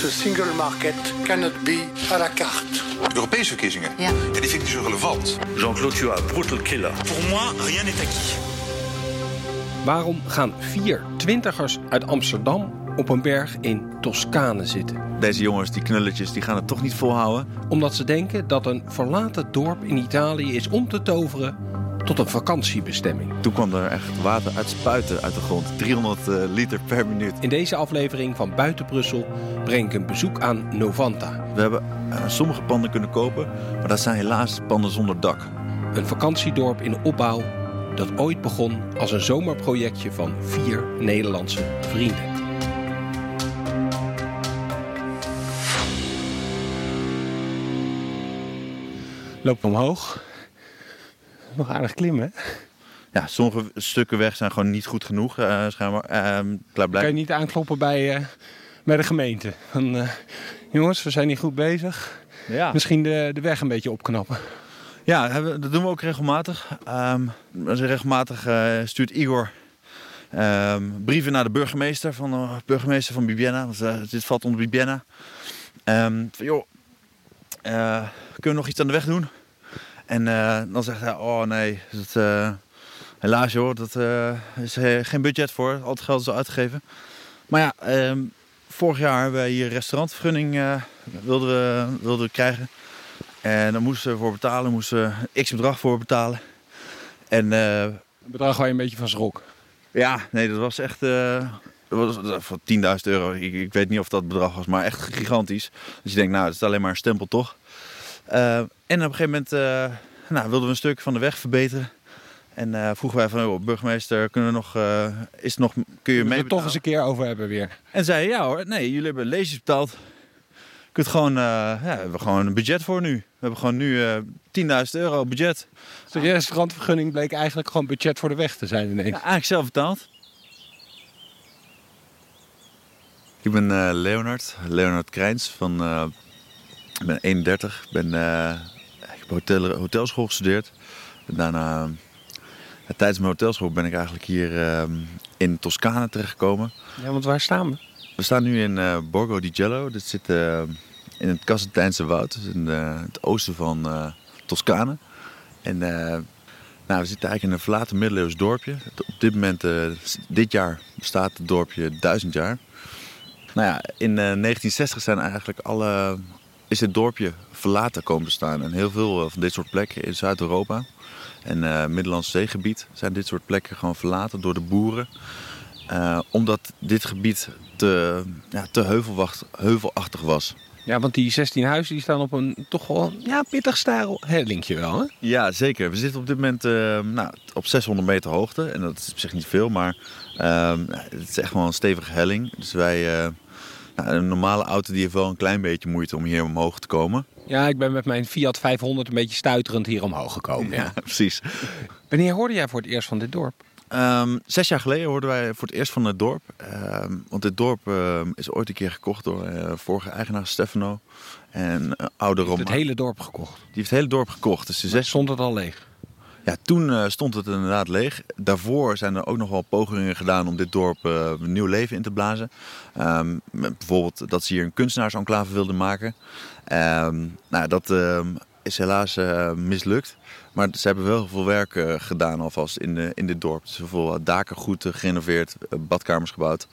The single market cannot be à la carte. Europese verkiezingen? Ja. die vind ik niet zo relevant. Jean-Claude, tu as brutal killer. Pour moi, rien n'est acquis. Waarom gaan vier twintigers uit Amsterdam op een berg in Toscane zitten? Deze jongens, die knulletjes, die gaan het toch niet volhouden. Omdat ze denken dat een verlaten dorp in Italië is om te toveren tot een vakantiebestemming. Toen kwam er echt water uit spuiten uit de grond. 300 eh, liter per minuut. In deze aflevering van Buiten Brussel breng ik een bezoek aan Novanta. We hebben eh, sommige panden kunnen kopen, maar dat zijn helaas panden zonder dak. Een vakantiedorp in opbouw dat ooit begon als een zomerprojectje van vier Nederlandse vrienden. Loop omhoog. Nog aardig klimmen. Ja, sommige stukken weg zijn gewoon niet goed genoeg, eh schijnbaar. Klaar Kan je niet aankloppen bij, eh, bij de gemeente? Van, eh, jongens, we zijn niet goed bezig. Ja, Misschien de, de weg een beetje opknappen. ja dat doen we ook regelmatig. Dus regelmatig stuurt Igor ehm, brieven naar de burgemeester van, de burgemeester van. Want eh, dit valt onder Bibiana. Ehm, van, joh, kunnen we nog iets aan de weg doen? En eh, dan zegt hij, oh nee, dat, eh, helaas joh, dat eh, is geen budget voor. Al het geld is al uitgegeven. Maar ja, ehm, vorig jaar hebben wij hier restaurantvergunning wilden, we, wilden we krijgen. En daar moesten we voor betalen, moesten we x bedrag voor betalen. En Een bedrag waar je een beetje van schrok. ja, nee, dat was echt. dat was voor 10.000 euro. Ik, ik weet niet of dat bedrag was, maar echt gigantisch. Dus je denkt, nou, het is alleen maar een stempel toch. Eh, en op een gegeven moment eh, nou, wilden we een stuk van de weg verbeteren. En eh, vroegen wij van, joh, burgemeester, kunnen we nog, eh, is het nog, kun je We mee het toch eens een keer over hebben weer. En zei, ja hoor, nee, jullie hebben leesjes betaald. Je kunt gewoon, eh, ja, we hebben gewoon een budget voor nu. We hebben gewoon nu eh 10.000 euro budget. Dus de restaurantvergunning bleek eigenlijk gewoon budget voor de weg te zijn ineens. Ja, eigenlijk zelf betaald. Ik ben eh, Leonard, Leonard Krijns van, eh, ik ben 31. Ik, ben, eh, ik heb hotel, hotelschool gestudeerd. En daarna, eh, tijdens mijn hotelschool ben ik eigenlijk hier eh, in Toscane terechtgekomen. Ja, want waar staan we? We staan nu in eh, Borgo di Gello. Dit zit in het Casentijnse woud, dus in het oosten van Toscane. En nou, we zitten eigenlijk in een verlaten middeleeuws dorpje. Op dit moment, dit jaar, bestaat het dorpje duizend jaar. Nou ja, in eh, 1960 zijn eigenlijk alle, is het dorpje verlaten komen te staan. En heel veel eh, van dit soort plekken in Zuid-Europa en eh Middellandse zeegebied zijn dit soort plekken gewoon verlaten door de boeren. Eh, omdat dit gebied te, ja, te heuvelachtig was. Ja, want die 16 huizen die staan op een toch wel ja, pittig stijl hellingje wel, hè? Ja, zeker. We zitten op dit moment nou, op 600 meter hoogte. En dat is op zich niet veel, maar het is echt wel een stevige helling. Dus wij, nou, een normale auto die heeft wel een klein beetje moeite om hier omhoog te komen. Ja, ik ben met mijn Fiat 500 een beetje stuiterend hier omhoog gekomen. Ja. precies. Wanneer hoorde jij voor het eerst van dit dorp? Ehm, zes jaar geleden hoorden wij voor het eerst van het dorp. Ehm, want dit dorp ehm, is ooit een keer gekocht door eh, vorige eigenaar Stefano. En een oude Roma. Het hele dorp gekocht. Die heeft het hele dorp gekocht. Dus de zes stond het al leeg. Ja, toen eh, stond het inderdaad leeg. Daarvoor zijn er ook nog wel pogingen gedaan om dit dorp eh, een nieuw leven in te blazen. Ehm, bijvoorbeeld dat ze hier een kunstenaarsenclave wilden maken. Ehm, nou, dat ehm, is helaas eh, mislukt. Maar ze hebben wel heel veel werk eh, gedaan alvast in, de, in dit dorp. Dus heel veel daken goed gerenoveerd, badkamers gebouwd.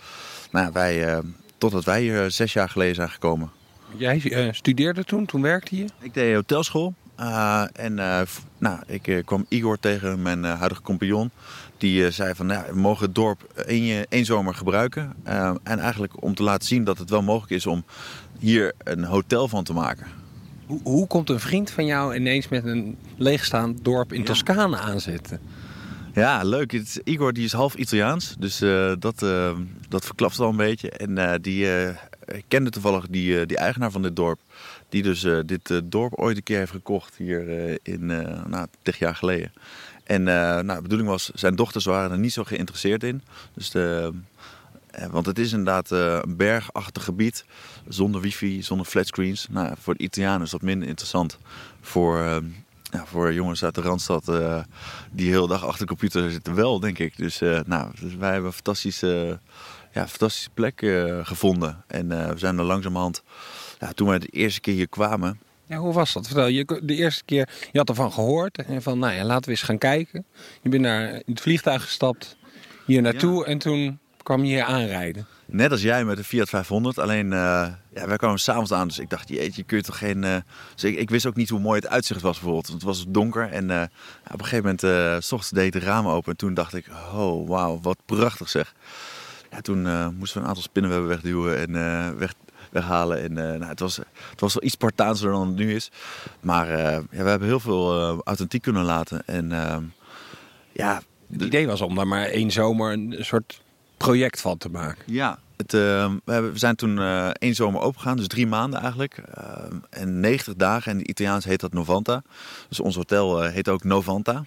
Nou, ja, wij, eh, totdat wij hier zes jaar geleden zijn gekomen. Jij eh, studeerde toen, toen werkte je? Ik deed hotelschool. Eh, en eh, nou, ik eh, kwam Igor tegen, mijn huidige compagnon. Die zei van, nou, we mogen het dorp één, één zomer gebruiken. En eigenlijk om te laten zien dat het wel mogelijk is om hier een hotel van te maken. Hoe, hoe komt een vriend van jou ineens met een leegstaand dorp in Toscane aanzetten? Ja, leuk. Het Igor die is half Italiaans, dus dat, dat verklapt wel een beetje. En die kende toevallig die, die eigenaar van dit dorp. Die dus eh, dit eh, dorp ooit een keer heeft gekocht hier eh, in, nou, tig jaar geleden. En nou, de bedoeling was, zijn dochters waren er niet zo geïnteresseerd in. Dus de, want het is inderdaad een bergachtig gebied, zonder wifi, zonder flatscreens. Nou, voor de Italianen is dat minder interessant. Voor, ja, voor jongens uit de Randstad eh, die de hele dag achter de computer zitten wel, denk ik. Dus, nou, dus wij hebben een fantastische ja, fantastische plek gevonden. En we zijn er langzamerhand, ja, toen we de eerste keer hier kwamen, Ja, hoe was dat? Vertel, je, de eerste keer, je had ervan gehoord en van, nou ja, laten we eens gaan kijken. Je bent naar in het vliegtuig gestapt, hier naartoe en toen kwam je hier aanrijden. net als jij met de Fiat 500, alleen uh, ja, wij kwamen s'avonds aan, dus ik dacht, jeetje, kun je toch geen... Uh, dus ik, ik, wist ook niet hoe mooi het uitzicht was bijvoorbeeld, want het was donker en uh, op een gegeven moment, s ochtends deed ik de ramen open en toen dacht ik, oh wauw, wat prachtig zeg. Ja, toen moesten we een aantal spinnenwebben wegduwen en weg, weghalen. En, nou, het, was, het was wel iets Spartaanser dan het nu is. Maar ja, we hebben heel veel authentiek kunnen laten. En ja... Het idee was om daar maar één zomer een soort project van te maken. Ja, het, uh, we, zijn toen uh, één zomer opengegaan, dus drie maanden eigenlijk. Uh, en 90 dagen, en in het Italiaans heet dat Novanta. Dus ons hotel heet ook Novanta.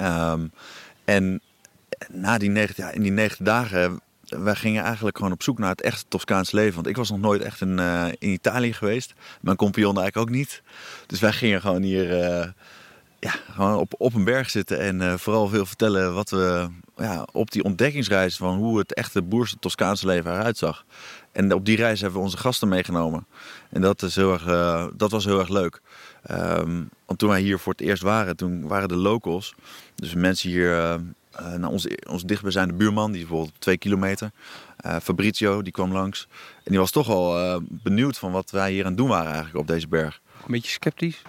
Um, en na die 90, ja, in die 90 dagen, wij gingen eigenlijk gewoon op zoek naar het echte Toscaans leven. Want ik was nog nooit echt in, in Italië geweest. Mijn compagnon eigenlijk ook niet. Dus wij gingen gewoon hier ja, gewoon op, op een berg zitten en uh, vooral veel vertellen wat we ja, op die ontdekkingsreis van hoe het echte boerse Toscaanse leven eruit zag. En op die reis hebben we onze gasten meegenomen. En dat, is heel erg, dat was heel erg leuk. Um, want toen wij hier voor het eerst waren, toen waren de locals, dus mensen hier, uh, nou, onze, onze dichtbijzijnde buurman, die is bijvoorbeeld twee kilometer, Fabrizio, die kwam langs. En die was toch al benieuwd van wat wij hier aan het doen waren eigenlijk op deze berg. Een beetje sceptisch?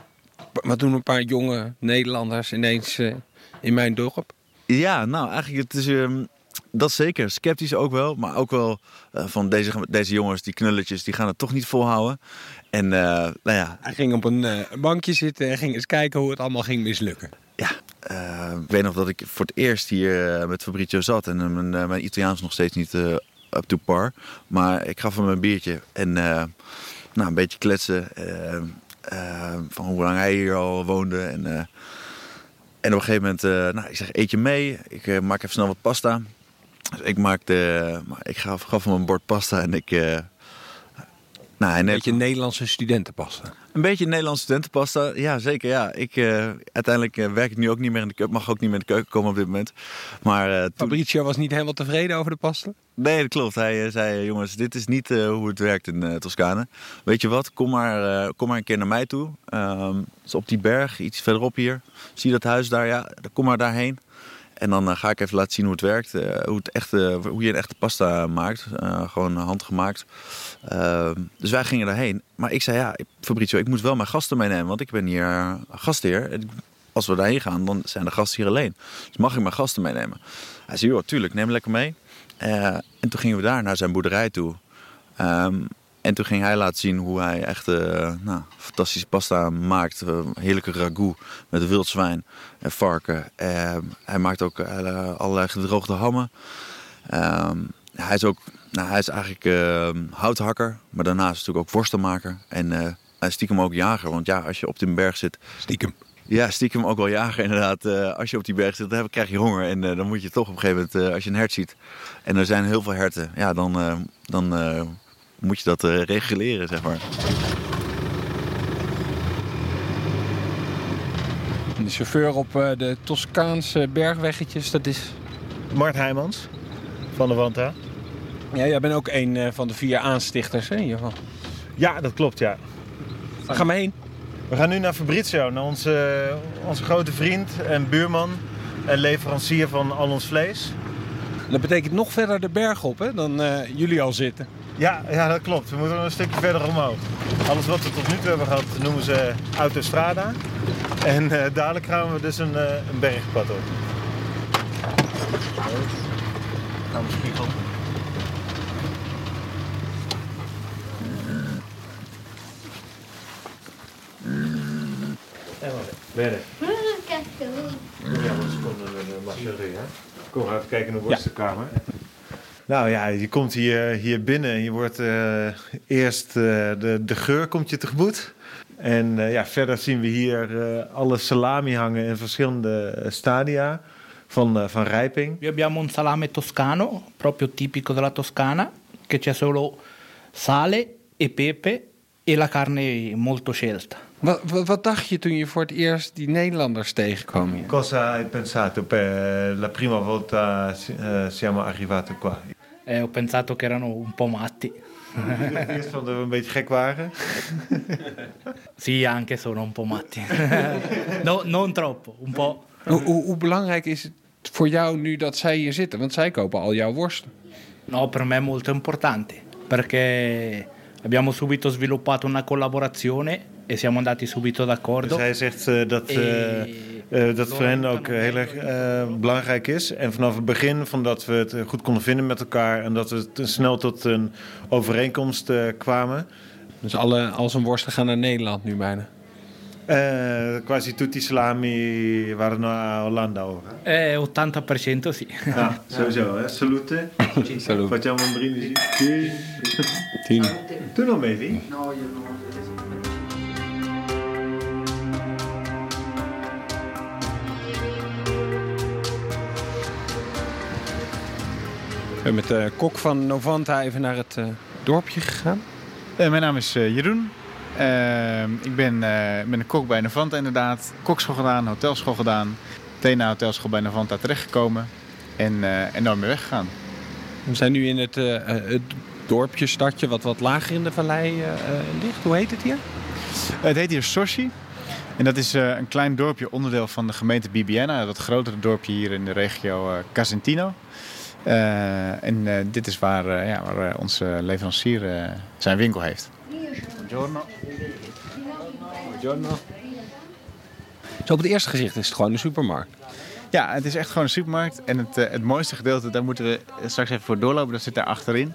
Maar toen een paar jonge Nederlanders ineens in mijn dorp? Ja, nou eigenlijk het is um, dat zeker. Sceptisch ook wel, maar ook wel uh, van deze, deze jongens, die knulletjes, die gaan het toch niet volhouden. En uh, nou ja. Hij ging op een bankje zitten en ging eens kijken hoe het allemaal ging mislukken. Ja, ik weet nog dat ik voor het eerst hier met Fabrizio zat en mijn, mijn Italiaans nog steeds niet up to par. Maar ik gaf hem een biertje en nou, een beetje kletsen. Van hoe lang hij hier al woonde. En, en op een gegeven moment, nou, ik zeg, eet je mee? Ik maak even snel wat pasta. Dus ik maakte, ik gaf, gaf hem een bord pasta en ik... Nou, een beetje neemt... Nederlandse studentenpasta. Een beetje Nederlandse studentenpasta, ja zeker. Ja. Ik, uh, uiteindelijk uh, werk ik nu ook niet meer in de keuken, mag ook niet meer in de keuken komen op dit moment. Maar, uh, Fabrizio was niet helemaal tevreden over de pasta? Nee, dat klopt. Hij zei, jongens, dit is niet hoe het werkt in Toscane. Weet je wat, kom maar, kom maar een keer naar mij toe. Dus op die berg, iets verderop hier. Zie je dat huis daar? Ja, kom maar daarheen. En dan uh, ga ik even laten zien hoe het werkt. Uh, hoe, het echte, hoe je een echte pasta maakt. Uh, gewoon handgemaakt. Ehm, dus wij gingen daarheen. Maar ik zei ja, Fabrizio, ik moet wel mijn gasten meenemen. Want ik ben hier gastheer. Als we daarheen gaan, dan zijn de gasten hier alleen. Dus mag ik mijn gasten meenemen? Hij zei, joh, tuurlijk, neem lekker mee. en toen gingen we daar naar zijn boerderij toe. Um, en toen ging hij laten zien hoe hij echt uh, nou, fantastische pasta maakt. Uh, heerlijke ragout met wild zwijn en varken. Uh, hij maakt ook allerlei gedroogde hammen. Ehm, hij is ook, nou, hij is eigenlijk ehm, houthakker, maar daarnaast natuurlijk ook worstenmaker. En hij stiekem ook jager, want ja, als je op de berg zit... Stiekem. Ja, stiekem ook wel jager inderdaad. als je op die berg zit, dan krijg je honger. En dan moet je toch op een gegeven moment, als je een hert ziet... en er zijn heel veel herten, ja, dan... dan moet je dat uh, reguleren, zeg maar. De chauffeur op uh, de Toscaanse bergweggetjes, dat is... Mart Heijmans van de Wanta. Ja, jij bent ook een uh, van de vier aanstichters, hè, hiervan? Ja, dat klopt, ja. Waar gaan we heen? We gaan nu naar Fabrizio, naar onze, onze grote vriend en buurman en leverancier van al ons vlees. Dat betekent nog verder de berg op, hè, dan jullie al zitten. Ja, ja, dat klopt. We moeten een stukje verder omhoog. Alles wat we tot nu toe hebben gehad noemen ze autostrada. En uh, dadelijk gaan we dus een, uh, een bergpad op. Gaan we spiegel. Bene. Vediamo un secondo nella masseria. Kom, even kijken naar de worstenkamer. Nou ja, je komt hier, hier binnen en je wordt uh, eerst uh, de, de geur komt je tegemoet. En uh, ja, verder zien we hier alle salami hangen in verschillende stadia van, van rijping. We abbiamo un salame toscano, proprio tipico della Toscana, che c'è solo sale e pepe e la carne molto scelta. Wat, wat, wat, dacht je toen je voor het eerst die Nederlanders tegenkwam hier? Cosa hai pensato per la prima volta siamo arrivati qua? E ho pensato che erano un po' matti. Eerst van dat we een beetje gek waren. Sì, anche sono un po' matti. no, non troppo, un po'. Hoe, hoe, belangrijk is het voor jou nu dat zij hier zitten? Want zij kopen al jouw worsten. No, per me è molto importante perché abbiamo subito sviluppato una collaborazione e siamo andati subito Dus d'accordo. hij zegt eh, dat, eh, eh, dat voor hen ook eh, heel erg eh, belangrijk is. En vanaf het begin van dat we het eh, goed konden vinden met elkaar... en dat we te snel tot een overeenkomst eh, kwamen. Dus alle, al zijn worsten gaan naar Nederland nu bijna. Eh, quasi tutti salami waren naar Hollanda over. Eh, 80% sì. Ja, sowieso. Hè? Salute. Salut. Facciamo un brindisi. Sì. Tien. Tu non bevi? Ik ben met de kok van Novanta even naar het eh, dorpje gegaan. Eh, mijn naam is eh, Jeroen. Eh, ik ben, eh, ben een kok bij Navanta inderdaad. Kokschool gedaan, hotelschool gedaan. Meteen na hotelschool bij Navanta terechtgekomen. En, eh en dan weer weggegaan. We zijn nu in het, eh, eh, het dorpje, stadje, wat wat lager in de vallei eh, eh, ligt. Hoe heet het hier? het heet hier Sorsi. En dat is eh, een klein dorpje, onderdeel van de gemeente Bibiena. Dat grotere dorpje hier in de regio eh, Casentino. Eh, en eh, dit is waar, eh, ja, waar onze leverancier zijn winkel heeft. Buongiorno. Buongiorno. Zo op het eerste gezicht is het gewoon een supermarkt. Ja, het is echt gewoon een supermarkt. En het, het mooiste gedeelte, daar moeten we straks even voor doorlopen. Dat zit daar achterin.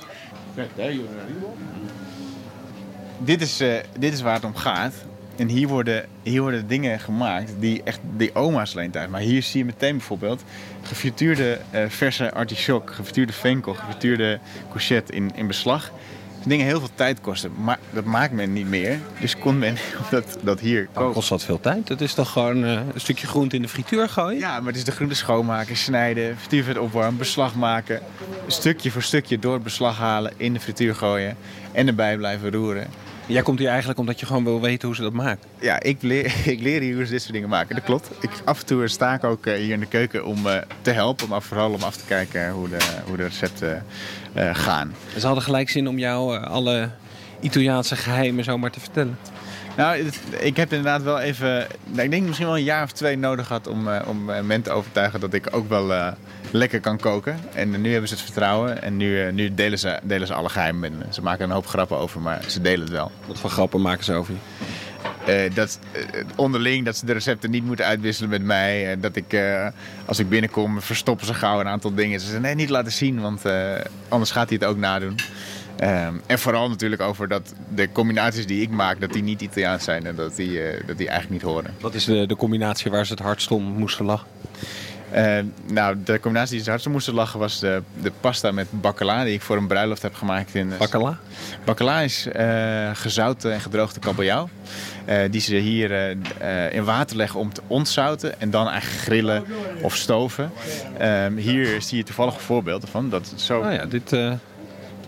Dit is, eh, dit is waar het om gaat. En hier worden, hier worden dingen gemaakt die echt die oma's alleen thuis. Maar hier zie je meteen bijvoorbeeld gefrituurde eh, verse artichok, gefrituurde venkel, gefrituurde courgette in, in beslag. Die dingen heel veel tijd kosten, maar dat maakt men niet meer. Dus kon men dat, dat hier Dan koken. kost dat veel tijd. Dat is toch gewoon eh, een stukje groente in de frituur gooien? Ja, maar het is de groente schoonmaken, snijden, frituurvet opwarmen, beslag maken. Stukje voor stukje door het beslag halen, in de frituur gooien en erbij blijven roeren. Jij komt hier eigenlijk omdat je gewoon wil weten hoe ze dat maken. Ja, ik leer, ik leer hier hoe ze dit soort dingen maken. Dat klopt. Ik, af en toe sta ik ook eh, hier in de keuken om eh, te helpen, maar vooral om af te kijken hoe de, hoe de recepten eh, gaan. Ze hadden gelijk zin om jou eh, alle Italiaanse geheimen zomaar te vertellen. Nou, het- ik heb inderdaad wel even, nou, ik denk misschien wel een jaar of twee nodig gehad om, eh, om eh, men te overtuigen dat ik ook wel eh, lekker kan koken. En nu hebben ze het vertrouwen en nu, nu delen, ze, delen ze alle geheimen. En Ze maken een hoop grappen over, maar ze delen het wel. Wat voor grappen maken ze over je? Dat, onderling dat ze de recepten niet moeten uitwisselen met mij. En dat ik, als ik binnenkom, verstoppen ze gauw een aantal dingen. Ze zeggen, nee, niet laten zien, want anders gaat hij het ook nadoen. Ehm, en vooral natuurlijk over dat de combinaties die ik maak, dat die niet Italiaans zijn. En dat die, eh, dat die eigenlijk niet horen. Wat is de, de combinatie waar ze het hardst om moesten lachen? Eh, nou, de combinatie die ze hardst om moesten lachen was de, de pasta met bacala die ik voor een bruiloft heb gemaakt. In, Bacala? Bacala is eh, gezouten en gedroogde kabeljauw. Eh, die ze hier eh, eh, in water leggen om te ontzouten en dan eigenlijk grillen of stoven. Ehm, hier zie je toevallig voorbeelden van. Dat het zo, Oh ja, dit...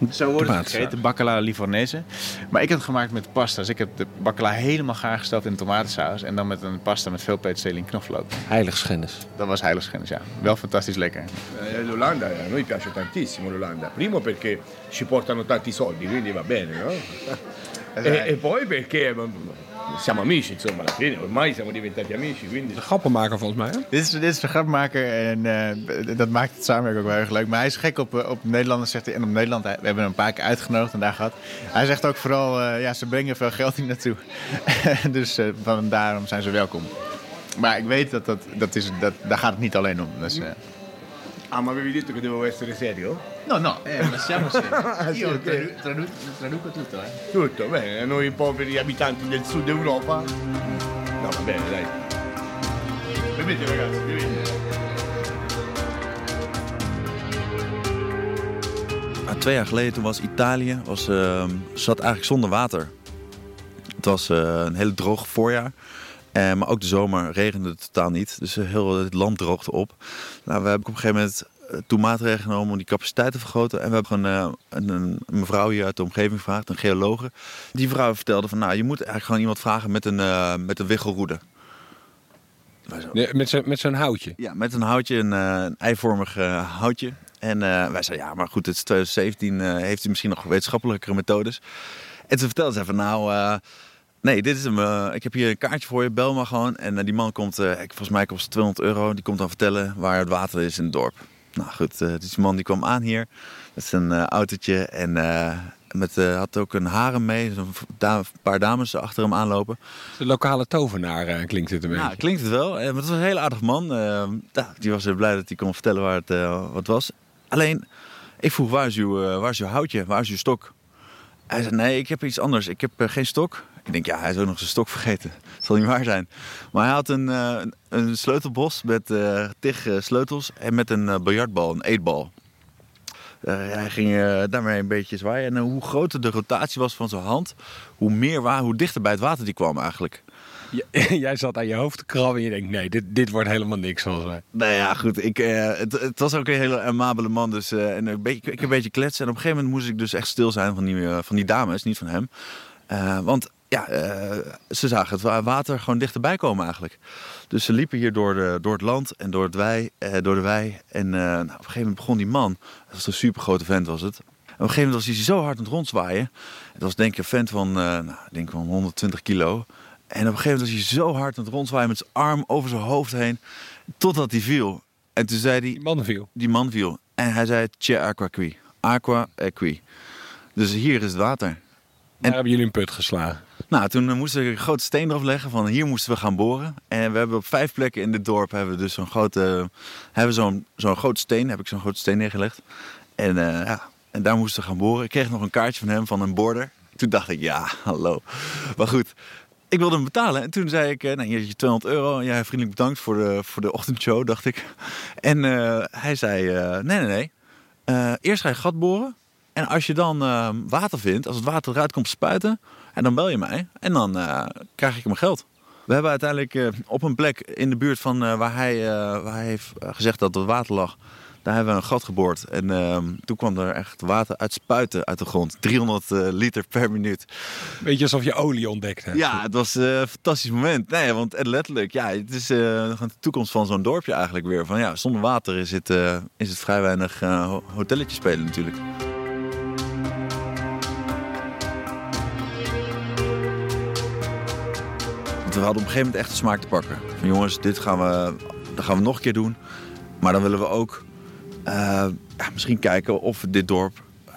eh, zo wordt het gegeten, bacala livornese. Maar ik heb het gemaakt met pasta. Dus ik heb de bacala helemaal gaar gesteld in tomatensaus. En dan met een pasta met veel peterselie en knoflook. heiligschennis. Dat was heiligschennis, ja. Wel fantastisch lekker. Eh, L'Olanda a noi piace tantissimo l'Olanda. Primo perché ci portano tanti soldi, quindi va bene, no? E, e poi perché eh, siamo amici, insomma, alla fine ormai siamo diventati amici, quindi De grappenmaker volgens mij, hè? Dit is, dit is de grapmaker en eh, dat maakt het samenwerken ook wel erg leuk. Maar hij is gek op, eh, op Nederlanders, zegt hij. En op Nederland, hij- we hebben hem een paar keer uitgenodigd en daar gehad. Hij zegt ook vooral, eh, ja, ze brengen veel geld hier naartoe. dus eh, van daarom zijn ze welkom. Maar ik weet dat, dat, dat is, dat daar gaat het niet alleen om. Dus, eh, Ah, ma avevi detto che dovevo essere serio? No, no, eh, ma siamo sì, Io tradu- tradu- traduco tutto, eh. Tutto, bene, noi poveri abitanti del sud Europa. No, va bene, dai. Bevete ragazzi, bevete. Ah, twee jaar geleden toen was Italië was, ehm, zat eigenlijk zonder water. Het was eh, een hele droog voorjaar. Eh, maar ook de zomer regende het totaal niet. Dus heel het land droogde op. Nou, we hebben op een gegeven moment eh, toen maatregelen genomen om die capaciteit te vergroten. En we hebben gewoon eh, een, een, een mevrouw hier uit de omgeving gevraagd, een geologe. Die vrouw vertelde van, nou, je moet eigenlijk gewoon iemand vragen met een, eh, met een wiggelroede. Met zo'n met zo'n houtje. ja, met een houtje, een, een eivormig houtje. En wij zeiden, ja, maar goed, het is 2017, eh, heeft u misschien nog wetenschappelijkere methodes? En toen vertelde ze van, nou, nee, dit is hem. eh, ik heb hier een kaartje voor je, bel maar gewoon. En eh, die man komt, ik, volgens mij kost het 200 euro, die komt dan vertellen waar het water is in het dorp. Nou goed, dus die man die kwam aan hier met zijn autootje en met, had ook een harem mee. Da- een paar dames achter hem aanlopen. De lokale tovenaar klinkt het een beetje. Nou, klinkt het wel. Maar het was een hele aardig man. Ja, die was heel blij dat hij kon vertellen waar het wat was. Alleen, ik vroeg, waar is, uw, waar is uw houtje? Waar is uw stok? Hij zei, nee, ik heb iets anders. Ik heb geen stok. Ik denk, ja, hij is ook nog zijn stok vergeten. Dat zal niet waar zijn. Maar hij had een, eh, een- sleutelbos met eh tig eh, sleutels en met een biljartbal, een eetbal. Hij ging daarmee een beetje zwaaien. En hoe groter de rotatie was van zijn hand, hoe meer wa- hoe dichter bij het water die kwam eigenlijk. J- Jij zat aan je hoofd te krabben en je denkt, nee, dit, dit wordt helemaal niks volgens mij. Nou ja, goed. Ik, het, het was ook een hele amabele man. Dus, en een beetje, ik een beetje kletsen. En op een gegeven moment moest ik dus echt stil zijn van die, van die dames, niet van hem. Want ja, eh, ze zagen het wa- water gewoon dichterbij komen eigenlijk. Dus ze liepen hier door, de, door het land en door, het wei, eh, door de wei. En eh, nou, op een gegeven moment begon die man, dat was een super grote vent was het. En op een gegeven moment was hij zo hard aan het rondzwaaien. Het was denk ik een vent van, nou, ik denk van 120 kilo. En op een gegeven moment was hij zo hard aan het rondzwaaien met zijn arm over zijn hoofd heen. Totdat hij viel. En toen zei hij... Die man viel. Die man viel. En hij zei, Che aqua qui. Aqua equi. Dus hier is het water. Daar hebben jullie een put geslagen. Nou, toen eh, moesten we een grote steen erop leggen van hier moesten we gaan boren. En we hebben op vijf plekken in dit dorp hebben we dus zo'n grote, hebben zo'n zo'n grote steen, heb ik zo'n grote steen neergelegd. En, eh, ja, en daar moesten we gaan boren. Ik kreeg nog een kaartje van hem van een border. Toen dacht ik, ja, hallo. Maar goed, ik wilde hem betalen. En toen zei ik, eh, nou, hier is je 200 euro. En jij vriendelijk bedankt voor de, voor de ochtendshow, dacht ik. En hij zei, nee, nee, nee. Eerst ga je gat boren. En als je dan eh, water vindt, als het water eruit komt spuiten, en dan bel je mij. En dan eh, krijg ik mijn geld. We hebben uiteindelijk eh, op een plek in de buurt van eh, waar, hij, waar hij heeft gezegd dat er water lag. Daar hebben we een gat geboord. En ehm, toen kwam er echt water uit spuiten uit de grond. 300 eh, liter per minuut. Beetje alsof je olie ontdekt hebt. Ja, het was een fantastisch moment. Nee, want letterlijk, ja, het is de toekomst van zo'n dorpje eigenlijk weer. Van ja, zonder water is het, is het vrij weinig ho- hotelletje spelen natuurlijk. We hadden op een gegeven moment echt de smaak te pakken. Van jongens, dit gaan we, dat gaan we nog een keer doen. Maar dan willen we ook eh, ja, misschien kijken of we dit dorp eh,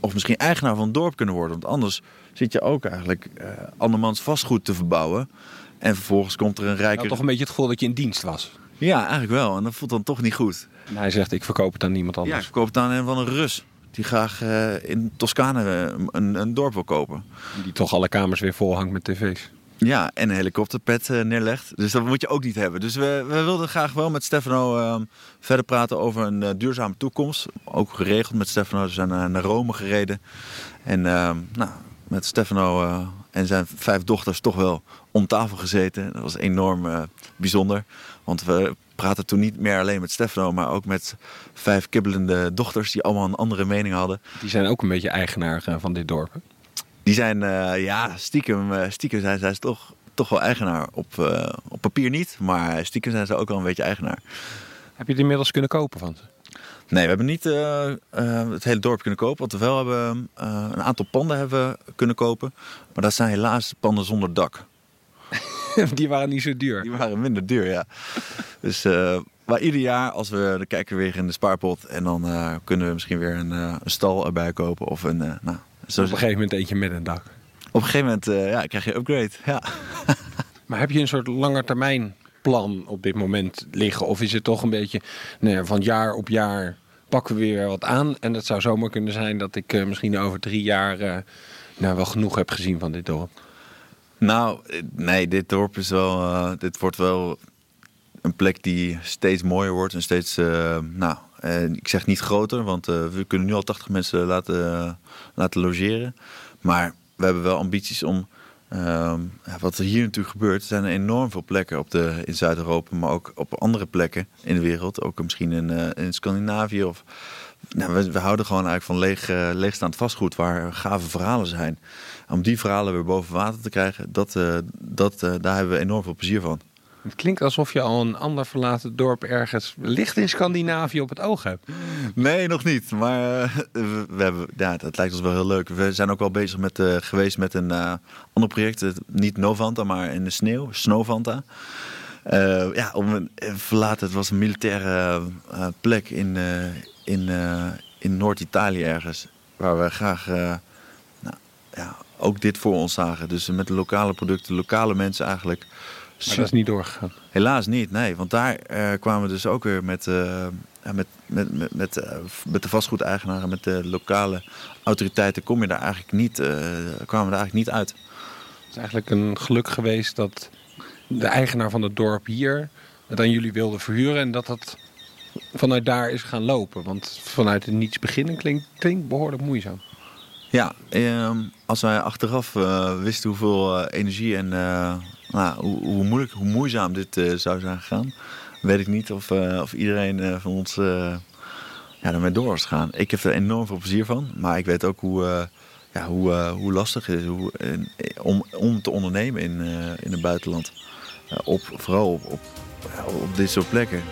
of misschien eigenaar van het dorp kunnen worden. Want anders zit je ook eigenlijk eh, andermans vastgoed te verbouwen. En vervolgens komt er een Ik rijke... had toch een beetje het gevoel dat je in dienst was. Ja, eigenlijk wel. En dat voelt dan toch niet goed. En hij zegt, ik verkoop het aan niemand Ja, ik anders. verkoop het aan een van een Rus. Die graag in Toscane een, een dorp wil kopen. Die toch alle kamers weer vol hangt met tv's. Ja, en een helikopterpad eh, neerlegt. Dus dat moet je ook niet hebben. Dus we, we wilden graag wel met Stefano eh, verder praten over een eh, duurzame toekomst. Ook geregeld met Stefano. We zijn naar, naar Rome gereden. En eh, nou, met Stefano eh, en zijn vijf dochters toch wel om tafel gezeten. Dat was enorm eh, bijzonder. Want we praten toen niet meer alleen met Stefano, maar ook met vijf kibbelende dochters die allemaal een andere mening hadden. Die zijn ook een beetje eigenaar eh, van dit dorp. Die zijn, eh, ja, stiekem, eh, stiekem zijn zij toch, toch wel eigenaar. Op, eh, op papier niet, maar stiekem zijn ze ook wel een beetje eigenaar. Heb je het inmiddels kunnen kopen van ze? Nee, we hebben niet het hele dorp kunnen kopen. Wat we wel hebben, eh, een aantal panden hebben kunnen kopen. Maar dat zijn helaas panden zonder dak. Die waren niet zo duur. Die waren minder duur, ja. Dus, maar ieder jaar, als we, dan kijken we weer in de spaarpot. En dan kunnen we misschien weer een, een stal erbij kopen. Of een, nou, zo Op een gegeven moment eentje met een dak. Op een gegeven moment eh, ja, krijg je upgrade. Ja. Maar heb je een soort langetermijn plan op dit moment liggen? Of is het toch een beetje nou ja, van jaar op jaar pakken we weer wat aan? En het zou zomaar kunnen zijn dat ik eh, misschien over drie jaar eh, nou, wel genoeg heb gezien van dit dorp. Nou, nee, dit dorp is wel. eh, dit wordt wel een plek die steeds mooier wordt en steeds. eh, nou, eh, ik zeg niet groter, want eh, we kunnen nu al 80 mensen laten, laten logeren. Maar we hebben wel ambities om. ehm, wat er hier natuurlijk gebeurt, zijn enorm veel plekken op de, in Zuid-Europa, maar ook op andere plekken in de wereld. Ook misschien in, eh, in Scandinavië. Of, nou, we, we houden gewoon eigenlijk van leeg, eh, leegstaand vastgoed waar gave verhalen zijn. Om die verhalen weer boven water te krijgen, dat, eh, dat, eh, daar hebben we enorm veel plezier van. Het klinkt alsof je al een ander verlaten dorp ergens licht in Scandinavië op het oog hebt. Nee, nog niet. Maar eh, we, hebben, ja, dat lijkt ons wel heel leuk. We zijn ook wel bezig met, eh, geweest met een eh, ander project. Het- niet Novanta, maar in de sneeuw. Snowvanta. Ja, om een verlaten. Het was een militaire plek in, in, in Noord-Italië ergens. Waar we graag nou, ja, ook dit voor ons zagen. Dus met lokale producten, lokale mensen eigenlijk. Maar dat is niet doorgegaan. Helaas niet, nee. Want daar eh, kwamen we dus ook weer met, ja, met, met, met, met, eh, met de vastgoedeigenaren, met de lokale autoriteiten, kom je daar eigenlijk niet, kwamen we daar eigenlijk niet uit. Het is eigenlijk een geluk geweest dat de eigenaar van het dorp hier het aan jullie wilde verhuren en dat dat vanuit daar is gaan lopen. Want vanuit het niets beginnen klinkt, klinkt behoorlijk moeizaam. Ja, ehm, als wij achteraf wisten hoeveel energie en nou, hoe, moeilijk, hoe moeizaam dit eh, zou zijn gegaan, weet ik niet of, eh, of iedereen eh, van ons ja, ermee door was gegaan. Ik heb er enorm veel plezier van, maar ik weet ook hoe, ja, hoe, hoe lastig het is hoe, om, om te ondernemen in, in het buitenland. Op, vooral op, op, op dit soort plekken.